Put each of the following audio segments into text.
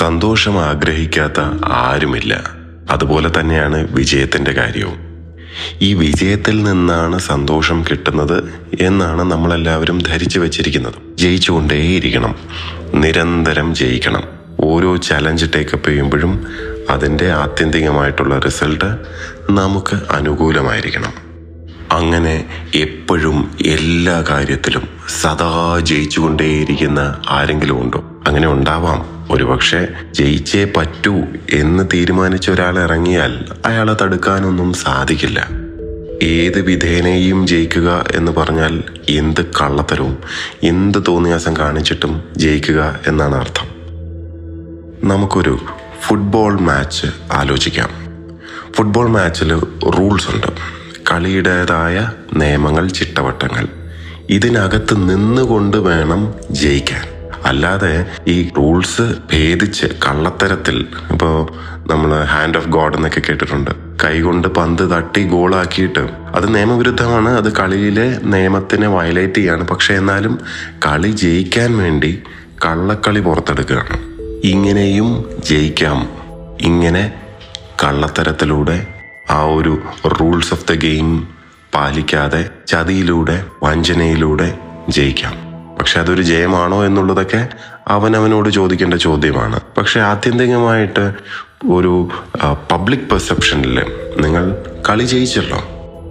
സന്തോഷം ആഗ്രഹിക്കാത്ത ആരുമില്ല. അതുപോലെ തന്നെയാണ് വിജയത്തിന്റെ കാര്യവും. ഈ വിജയത്തിൽ നിന്നാണ് സന്തോഷം കിട്ടുന്നത് എന്നാണ് നമ്മളെല്ലാവരും ധരിച്ചു വച്ചിരിക്കുന്നത്. ജയിച്ചുകൊണ്ടേയിരിക്കണം. നിരന്തരം ജയിക്കണം. ഓരോ ചലഞ്ച് ടേക്കപ്പ് ചെയ്യുമ്പോഴും അതിന്റെ ആത്യന്തികമായിട്ടുള്ള റിസൾട്ട് നമുക്ക് അനുകൂലമായിരിക്കണം. അങ്ങനെ എപ്പോഴും എല്ലാ കാര്യത്തിലും സദാ ജയിച്ചുകൊണ്ടേയിരിക്കുന്ന ആരെങ്കിലും ഉണ്ടോ? അങ്ങനെ ഉണ്ടാവാം. ഒരുപക്ഷെ ജയിച്ചേ പറ്റൂ എന്ന് തീരുമാനിച്ച ഒരാൾ ഇറങ്ങിയാൽ അയാളെ തടുക്കാനൊന്നും സാധിക്കില്ല. ഏത് വിധേനയും ജയിക്കുക എന്ന് പറഞ്ഞാൽ എന്ത് കള്ളത്തരവും എന്ത് തോന്നിയാസം കാണിച്ചിട്ടും ജയിക്കുക എന്നാണ് അർത്ഥം. നമുക്കൊരു ഫുട്ബോൾ മാച്ച് ആലോചിക്കാം. ഫുട്ബോൾ മാച്ചിൽ റൂൾസ് ഉണ്ട്. കളിയുടേതായ നിയമങ്ങൾ ചിട്ടവട്ടങ്ങൾ. ഇതിനകത്ത് നിന്നുകൊണ്ട് വേണം ജയിക്കാൻ. അല്ലാതെ ഈ റൂൾസ് ഭേദിച്ച് കള്ളത്തരത്തിൽ ഇപ്പോ നമ്മൾ ഹാൻഡ് ഓഫ് ഗോഡ് എന്നൊക്കെ കേട്ടിട്ടുണ്ട്. കൈകൊണ്ട് പന്ത് തട്ടി ഗോളാക്കിയിട്ട് അത് നിയമവിരുദ്ധമാണ് അത് കളിയിലെ നിയമത്തിനെ വയലേറ്റ് ചെയ്യാണ്. പക്ഷെ എന്നാലും കളി ജയിക്കാൻ വേണ്ടി കള്ളക്കളി പുറത്തെടുക്കുകയാണ്. ഇങ്ങനെയും ജയിക്കാം. ഇങ്ങനെ കള്ളത്തരത്തിലൂടെ ആ ഒരു റൂൾസ് ഓഫ് ദ ഗെയിം പാലിക്കാതെ ചതിയിലൂടെ വഞ്ചനയിലൂടെ ജയിക്കാം. പക്ഷെ അതൊരു ജയമാണോ എന്നുള്ളതൊക്കെ അവനവനോട് ചോദിക്കേണ്ട ചോദ്യമാണ്. പക്ഷെ ആത്യന്തികമായിട്ട് ഒരു പബ്ലിക് പെർസെപ്ഷനിൽ നിങ്ങൾ കളി ജയിച്ചല്ലോ.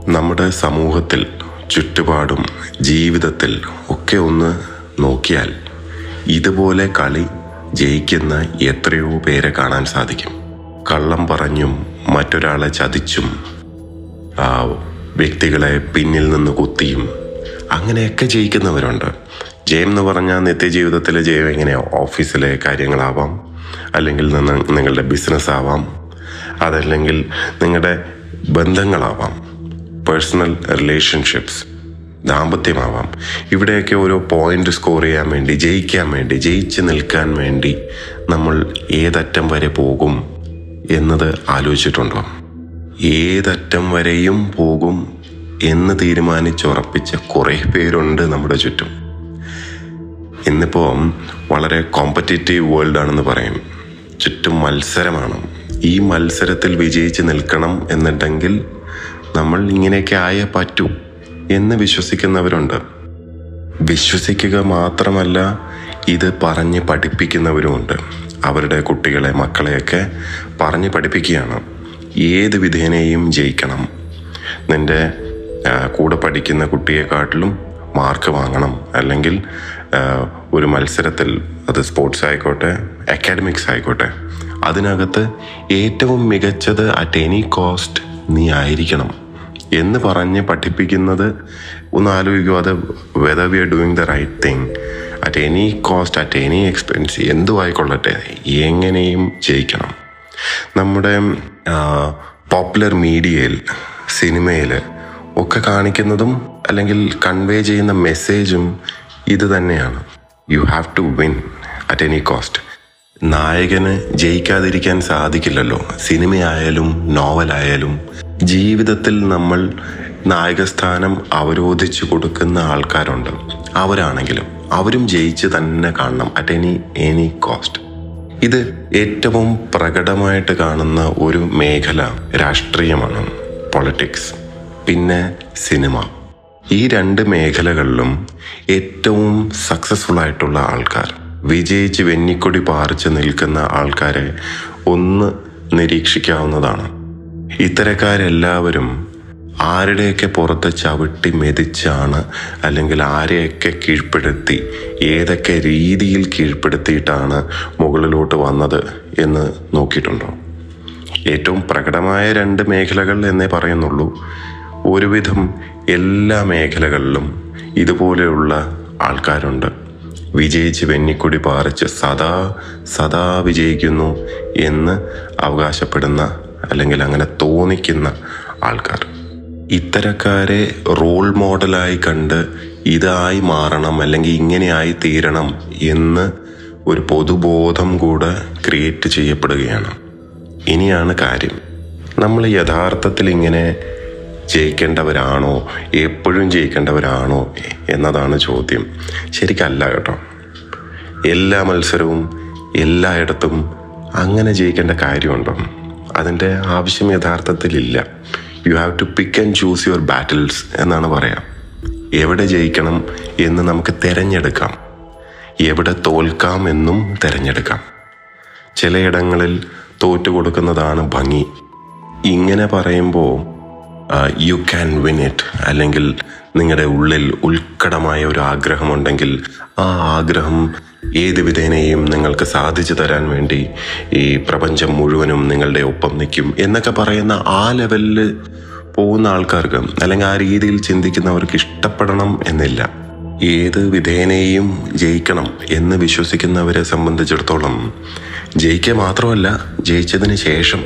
നമ്മുടെ സമൂഹത്തിൽ ചുറ്റുപാടും ജീവിതത്തിൽ ഒക്കെ ഒന്ന് നോക്കിയാൽ ഇതുപോലെ കളി ജയിക്കുന്ന എത്രയോ പേരെ കാണാൻ സാധിക്കും. കള്ളം പറഞ്ഞും മറ്റൊരാളെ ചതിച്ചും വ്യക്തികളെ പിന്നിൽ നിന്ന് കുത്തിയും അങ്ങനെയൊക്കെ ജയിക്കുന്നവരുണ്ട്. ജയം എന്ന് പറഞ്ഞാൽ നിത്യജീവിതത്തിലെ ജയം എങ്ങനെയാ? ഓഫീസിലെ കാര്യങ്ങളാവാം അല്ലെങ്കിൽ നിങ്ങളുടെ ബിസിനസ് ആവാം അതല്ലെങ്കിൽ നിങ്ങളുടെ ബന്ധങ്ങളാവാം പേഴ്സണൽ റിലേഷൻഷിപ്സ് ദാമ്പത്യമാവാം. ഇവിടെയൊക്കെ ഓരോ പോയിന്റ് സ്കോർ ചെയ്യാൻ വേണ്ടി ജയിക്കാൻ വേണ്ടി ജയിച്ച് നിൽക്കാൻ വേണ്ടി നമ്മൾ ഏതറ്റം വരെ പോകും എന്നത് ആലോചിച്ചിട്ടുണ്ടോ? ഏതറ്റം വരെയും പോകും എന്ന് തീരുമാനിച്ചുറപ്പിച്ച കുറേ പേരുണ്ട് നമ്മുടെ ചുറ്റും. ഇന്നിപ്പോൾ വളരെ കോമ്പറ്റേറ്റീവ് വേൾഡ് ആണെന്ന് പറയും. ചുറ്റും മത്സരമാണ്. ഈ മത്സരത്തിൽ വിജയിച്ച് നിൽക്കണം എന്നുണ്ടെങ്കിൽ നമ്മൾ ഇങ്ങനെയൊക്കെ ആയേ പറ്റൂ എന്ന് വിശ്വസിക്കുന്നവരുണ്ട്. വിശ്വസിക്കുക മാത്രമല്ല ഇത് പറഞ്ഞ് പഠിപ്പിക്കുന്നവരുമുണ്ട്. അവരുടെ കുട്ടികളെ മക്കളെയൊക്കെ പറഞ്ഞ് പഠിപ്പിക്കുകയാണ്. ഏത് വിധേനയും ജയിക്കണം. നിന്റെ കൂടെ പഠിക്കുന്ന കുട്ടിയെക്കാട്ടിലും മാർക്ക് വാങ്ങണം. അല്ലെങ്കിൽ ഒരു മത്സരത്തിൽ അത് സ്പോർട്സ് ആയിക്കോട്ടെ അക്കാഡമിക്സ് ആയിക്കോട്ടെ അതിനകത്ത് ഏറ്റവും മികച്ചത് അറ്റ് എനി കോസ്റ്റ് നീ ആയിരിക്കണം. എന്ന് പറഞ്ഞ് പഠിപ്പിക്കുന്നത് ഒന്ന് ആലോചിക്കുക അത് whether we are doing the right thing at any cost at any expense എന്തു ആയിക്കൊള്ളട്ടെ എങ്ങനെയും ജയിക്കണം. നമ്മുടെ പോപ്പുലർ മീഡിയയിൽ സിനിമയിൽ ഒക്കെ കാണിക്കുന്നതും അല്ലെങ്കിൽ കൺവേ ചെയ്യുന്ന മെസ്സേജും ഇത് തന്നെയാണ്. You have to win at any cost നായകന് ജയിക്കാതിരിക്കാൻ സാധിക്കില്ലല്ലോ. സിനിമയായാലും നോവലായാലും ജീവിതത്തിൽ നമ്മൾ നായകസ്ഥാനം അവരോധിച്ചു കൊടുക്കുന്ന ആൾക്കാരുണ്ട്. അവരാണെങ്കിലും അവരും ജയിച്ച് തന്നെ കാണണം അറ്റ് എനി എനി കോസ്റ്റ് ഇത് ഏറ്റവും പ്രകടമായിട്ട് കാണുന്ന ഒരു മേഖല രാഷ്ട്രീയമാണ് പൊളിറ്റിക്സ് പിന്നെ സിനിമ. ഈ രണ്ട് മേഖലകളിലും ഏറ്റവും സക്സസ്ഫുൾ ആയിട്ടുള്ള ആൾക്കാർ വിജയിച്ച് വെന്നിക്കൊടി പാറിച്ച് നിൽക്കുന്ന ആൾക്കാരെ ഒന്ന് നിരീക്ഷിക്കാവുന്നതാണ്. ഇത്തരക്കാരെല്ലാവരും ആരുടെയൊക്കെ പുറത്ത് ചവിട്ടി മെതിച്ചാണ് അല്ലെങ്കിൽ ആരെയൊക്കെ കീഴ്പ്പെടുത്തി ഏതൊക്കെ രീതിയിൽ കീഴ്പ്പെടുത്തിയിട്ടാണ് മുകളിലോട്ട് വന്നത് എന്ന് നോക്കിയിട്ടുണ്ടോ? ഏറ്റവും പ്രകടമായ രണ്ട് മേഖലകൾ എന്നേ പറയുന്നുള്ളൂ. ഒരുവിധം എല്ലാ മേഖലകളിലും ഇതുപോലെയുള്ള ആൾക്കാരുണ്ട്. വിജയിച്ച് വെന്നിക്കൊടി പാറിച്ച് സദാ സദാ വിജയിക്കുന്നു എന്ന് അവകാശപ്പെടുന്ന അല്ലെങ്കിൽ അങ്ങനെ തോന്നിക്കുന്ന ആൾക്കാർ. ഇത്തരക്കാരെ റോൾ മോഡലായി കണ്ട് ഇതായി മാറണം അല്ലെങ്കിൽ ഇങ്ങനെയായി തീരണം എന്ന് ഒരു പൊതുബോധം കൂടെ ക്രിയേറ്റ് ചെയ്യപ്പെടുകയാണ്. ഇനിയാണ് കാര്യം. നമ്മൾ യഥാർത്ഥത്തിൽ ഇങ്ങനെ ജയിക്കേണ്ടവരാണോ? എപ്പോഴും ജയിക്കേണ്ടവരാണോ? എന്നതാണ് ചോദ്യം. ശരിക്കല്ല കേട്ടോ. എല്ലാ മത്സരവും എല്ലായിടത്തും അങ്ങനെ ജയിക്കേണ്ട കാര്യമുണ്ടോ? അതിന്റെ ആവശ്യം യഥാർത്ഥത്തിലില്ല you have to pick and choose your battles എന്നാണ് പറയാം. എവിടെ ജയിക്കണം എന്ന് നമുക്ക് തിരഞ്ഞെടുക്കാം. എവിടെ തോൽക്കാം എന്നും തിരഞ്ഞെടുക്കാം. ചിലയിടങ്ങളിൽ തോറ്റു കൊടുക്കുന്നതാണ് ഭംഗി. ഇങ്ങനെ പറയുമ്പോൾ യു ക്യാൻ വിൻ ഇറ്റ് അല്ലെങ്കിൽ നിങ്ങളുടെ ഉള്ളിൽ ഉൾക്കടമായ ഒരു ആഗ്രഹമുണ്ടെങ്കിൽ ആ ആഗ്രഹം ഏത് വിധേനയും നിങ്ങൾക്ക് സാധിച്ചു തരാൻ വേണ്ടി ഈ പ്രപഞ്ചം മുഴുവനും നിങ്ങളുടെ ഒപ്പം നിൽക്കും എന്നൊക്കെ പറയുന്ന ആ ലെവലിൽ പോകുന്ന ആൾക്കാർക്ക് അല്ലെങ്കിൽ ആ രീതിയിൽ ചിന്തിക്കുന്നവർക്ക് ഇഷ്ടപ്പെടണം എന്നില്ല. ഏത് വിധേനയും ജയിക്കണം എന്ന് വിശ്വസിക്കുന്നവരെ സംബന്ധിച്ചിടത്തോളം ജയിക്കുക മാത്രമല്ല ജയിച്ചതിന് ശേഷം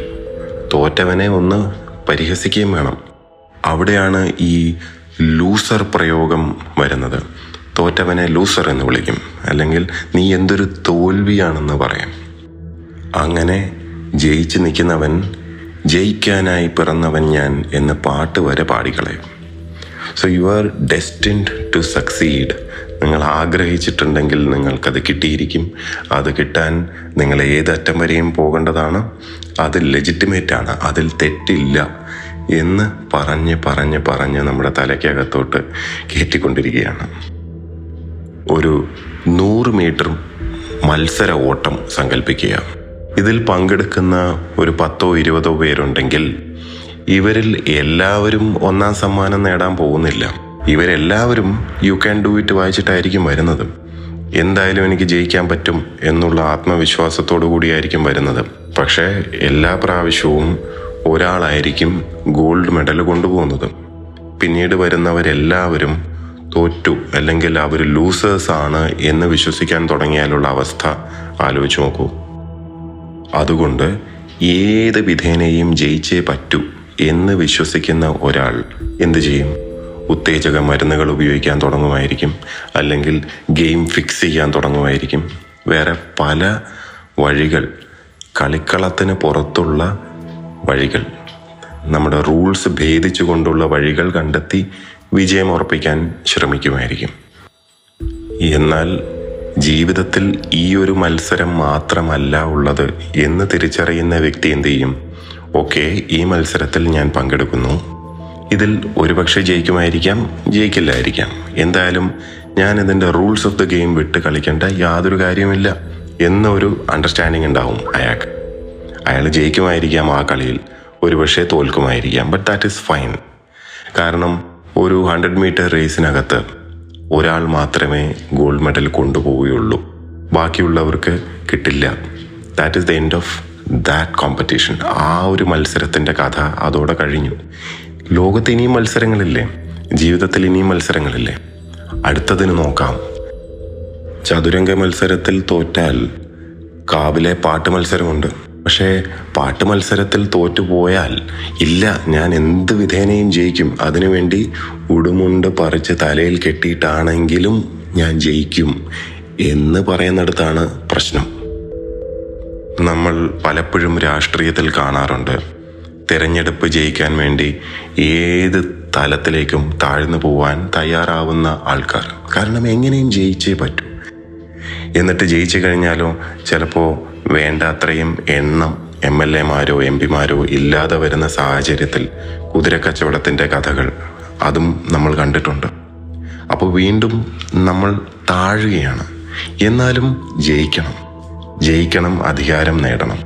തോറ്റവനെ ഒന്ന് പരിഹസിക്കുകയും വേണം. അവിടെയാണ് ഈ ലൂസർ പ്രയോഗം വരുന്നത്. തോറ്റവനെ ലൂസർ എന്ന് വിളിക്കും. അല്ലെങ്കിൽ നീ എന്തൊരു തോൽവിയാണെന്ന് പറയും. അങ്ങനെ ജയിച്ച് നിൽക്കുന്നവൻ ജയിക്കാനായി പിറന്നവൻ ഞാൻ എന്ന് പാട്ട് വരെ പാടിക്കളയും. So you are destined to succeed നിങ്ങൾ ആഗ്രഹിച്ചിട്ടുണ്ടെങ്കിൽ നിങ്ങൾക്കത് കിട്ടിയിരിക്കും. അത് കിട്ടാൻ നിങ്ങൾ ഏതറ്റം വരെയും പോകേണ്ടതാണ്. അത് ലെജിറ്റിമേറ്റ് ആണ്. അതിൽ തെറ്റില്ല. എന്ന് പറഞ്ഞ് പറഞ്ഞ് പറഞ്ഞ് നമ്മുടെ തലയ്ക്കകത്തോട്ട് കയറ്റിക്കൊണ്ടിരിക്കുകയാണ് ഒരു നൂറ് മീറ്റർ മത്സര ഓട്ടം സങ്കല്പിക്കുക ഇതിൽ പങ്കെടുക്കുന്ന ഒരു പത്തോ ഇരുപതോ പേരുണ്ടെങ്കിൽ ഇവരിൽ എല്ലാവരും ഒന്നാം സമ്മാനം നേടാൻ പോകുന്നില്ല. ഇവരെല്ലാവരും യു ക്യാൻ ഡു ഇറ്റ് വായിച്ചിട്ടായിരിക്കും വരുന്നത്. എന്തായാലും എനിക്ക് ജയിക്കാൻ പറ്റും എന്നുള്ള ആത്മവിശ്വാസത്തോടു കൂടിയായിരിക്കും വരുന്നത്. പക്ഷേ എല്ലാ പ്രാവശ്യവും ഒരാളായിരിക്കും ഗോൾഡ് മെഡൽ കൊണ്ടുപോകുന്നത്. പിന്നീട് വരുന്നവരെല്ലാവരും തോറ്റു അല്ലെങ്കിൽ അവർ ലൂസേഴ്സ് ആണ് എന്ന് വിശ്വസിക്കാൻ തുടങ്ങിയാലുള്ള അവസ്ഥ ആലോചിച്ച് നോക്കൂ. അതുകൊണ്ട് ഏത് വിധേനയും ജയിച്ചേ പറ്റൂ എന്ന് വിശ്വസിക്കുന്ന ഒരാൾ എന്തു ചെയ്യും? ഉത്തേജക മരുന്നുകൾ ഉപയോഗിക്കാൻ തുടങ്ങുമായിരിക്കും അല്ലെങ്കിൽ ഗെയിം ഫിക്സ് ചെയ്യാൻ തുടങ്ങുമായിരിക്കും. വേറെ പല വഴികൾ. കളിക്കളത്തിന് പുറത്തുള്ള വഴികൾ. നമ്മുടെ റൂൾസ് ഭേദിച്ചു കൊണ്ടുള്ള വഴികൾ കണ്ടെത്തി വിജയം ഉറപ്പിക്കാൻ ശ്രമിക്കുമായിരിക്കും. എന്നാൽ ജീവിതത്തിൽ ഈ ഒരു മത്സരം മാത്രമല്ല ഉള്ളത് എന്ന് തിരിച്ചറിയുന്ന വ്യക്തി എന്ത് ചെയ്യും? ഓക്കെ ഈ മത്സരത്തിൽ ഞാൻ പങ്കെടുക്കുന്നു. ഇതിൽ ഒരുപക്ഷെ ജയിക്കുമായിരിക്കാം ജയിക്കില്ലായിരിക്കാം. എന്തായാലും ഞാൻ ഇതിന്റെ റൂൾസ് ഓഫ് ദ ഗെയിം വിട്ട് കളിക്കേണ്ട യാതൊരു കാര്യമില്ല എന്നൊരു അണ്ടർസ്റ്റാൻഡിങ് ഉണ്ടാവും അയാൾക്ക്. അയാൾ ജയിക്കുമായിരിക്കാം ആ കളിയിൽ ഒരുപക്ഷെ തോൽക്കുമായിരിക്കാം ബട്ട് ദാറ്റ് ഈസ് ഫൈൻ കാരണം ഒരു ഹൺഡ്രഡ് മീറ്റർ റേസിനകത്ത് ഒരാൾ മാത്രമേ ഗോൾഡ് മെഡൽ കൊണ്ടുപോവുകയുള്ളൂ. ബാക്കിയുള്ളവർക്ക് കിട്ടില്ല. That is the end of that competition ആ ഒരു മത്സരത്തിന്റെ കഥ അതോടെ കഴിഞ്ഞു. ലോകത്ത് ഇനിയും മത്സരങ്ങളില്ലേ? ജീവിതത്തിൽ ഇനിയും മത്സരങ്ങളില്ലേ? അടുത്തതിന് നോക്കാം. ചതുരംഗ മത്സരത്തിൽ തോറ്റാൽ കാവിലെ പാട്ട് മത്സരമുണ്ട്. പക്ഷേ പാട്ട് മത്സരത്തിൽ തോറ്റുപോയാൽ ഇല്ല ഞാൻ എന്ത് വിധേനയും ജയിക്കും. അതിനുവേണ്ടി ഉടുമുണ്ട് പറിച്ച് തലയിൽ കെട്ടിയിട്ടാണെങ്കിലും ഞാൻ ജയിക്കും എന്ന് പറയുന്നിടത്താണ് പ്രശ്നം. നമ്മൾ പലപ്പോഴും രാഷ്ട്രീയത്തിൽ കാണാറുണ്ട്. തിരഞ്ഞെടുപ്പ് ജയിക്കാൻ വേണ്ടി ഏത് തലത്തിലേക്കും താഴ്ന്നു പോവാൻ തയ്യാറാവുന്ന ആൾക്കാർ. കാരണം എങ്ങനെയും ജയിച്ചേ പറ്റൂ. എന്നിട്ട് ജയിച്ചു കഴിഞ്ഞാലോ ചിലപ്പോൾ വേണ്ട അത്രയും എണ്ണം എം എൽ എമാരോ എം പിമാരോ ഇല്ലാതെ വരുന്ന സാഹചര്യത്തിൽ കുതിരക്കച്ചവടത്തിന്റെ കഥകൾ അതും നമ്മൾ കണ്ടിട്ടുണ്ട്. അപ്പോൾ വീണ്ടും നമ്മൾ താഴുകയാണ്. എന്നാലും ജയിക്കണം. ജയിക്കണം അധികാരം നേടണം.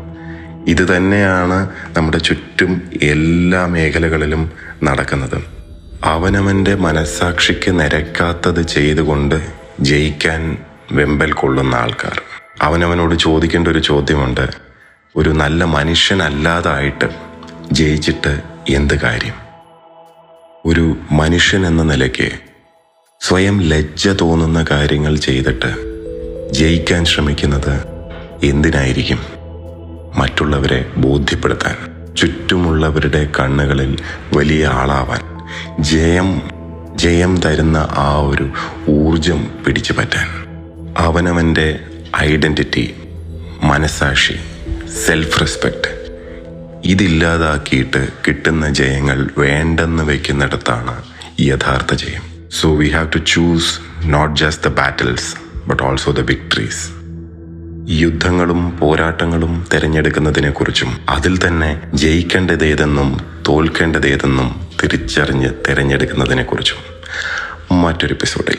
ഇത് തന്നെയാണ് നമ്മുടെ ചുറ്റും എല്ലാ മേഖലകളിലും നടക്കുന്നത്. അവനവന്റെ മനസ്സാക്ഷിക്ക് നിരക്കാത്തത് ചെയ്തുകൊണ്ട് ജയിക്കാൻ വെമ്പൽ കൊള്ളുന്ന ആൾക്കാർ. അവനവനോട് ചോദിക്കേണ്ട ഒരു ചോദ്യമുണ്ട്. ഒരു നല്ല മനുഷ്യനല്ലാതായിട്ട് ജയിച്ചിട്ട് എന്ത് കാര്യം? ഒരു മനുഷ്യൻ എന്ന നിലയ്ക്ക് സ്വയം ലജ്ജ തോന്നുന്ന കാര്യങ്ങൾ ചെയ്തിട്ട് ജയിക്കാൻ ശ്രമിക്കുന്നത് എന്തിനായിരിക്കും? മറ്റുള്ളവരെ ബോധ്യപ്പെടുത്താൻ ചുറ്റുമുള്ളവരുടെ കണ്ണുകളിൽ വലിയ ആളാവാൻ ജയം ജയം തരുന്ന ആ ഒരു ഊർജം പിടിച്ചു പറ്റാൻ അവനവന്റെ ഐഡന്റിറ്റി മനസാക്ഷി സെൽഫ് റെസ്പെക്റ്റ് ഇതില്ലാതാക്കിയിട്ട് കിട്ടുന്ന ജയങ്ങൾ വേണ്ടെന്ന് വയ്ക്കുന്നിടത്താണ് യഥാർത്ഥ ജയം. So we have to choose not just the battles but also the victories യുദ്ധങ്ങളും പോരാട്ടങ്ങളും തിരഞ്ഞെടുക്കുന്നതിനെക്കുറിച്ചും അതിൽ തന്നെ ജയിക്കേണ്ടതേതെന്നും തോൽക്കേണ്ടതേതെന്നും തിരിച്ചറിഞ്ഞ് തിരഞ്ഞെടുക്കുന്നതിനെക്കുറിച്ചും മറ്റൊരു എപ്പിസോഡിൽ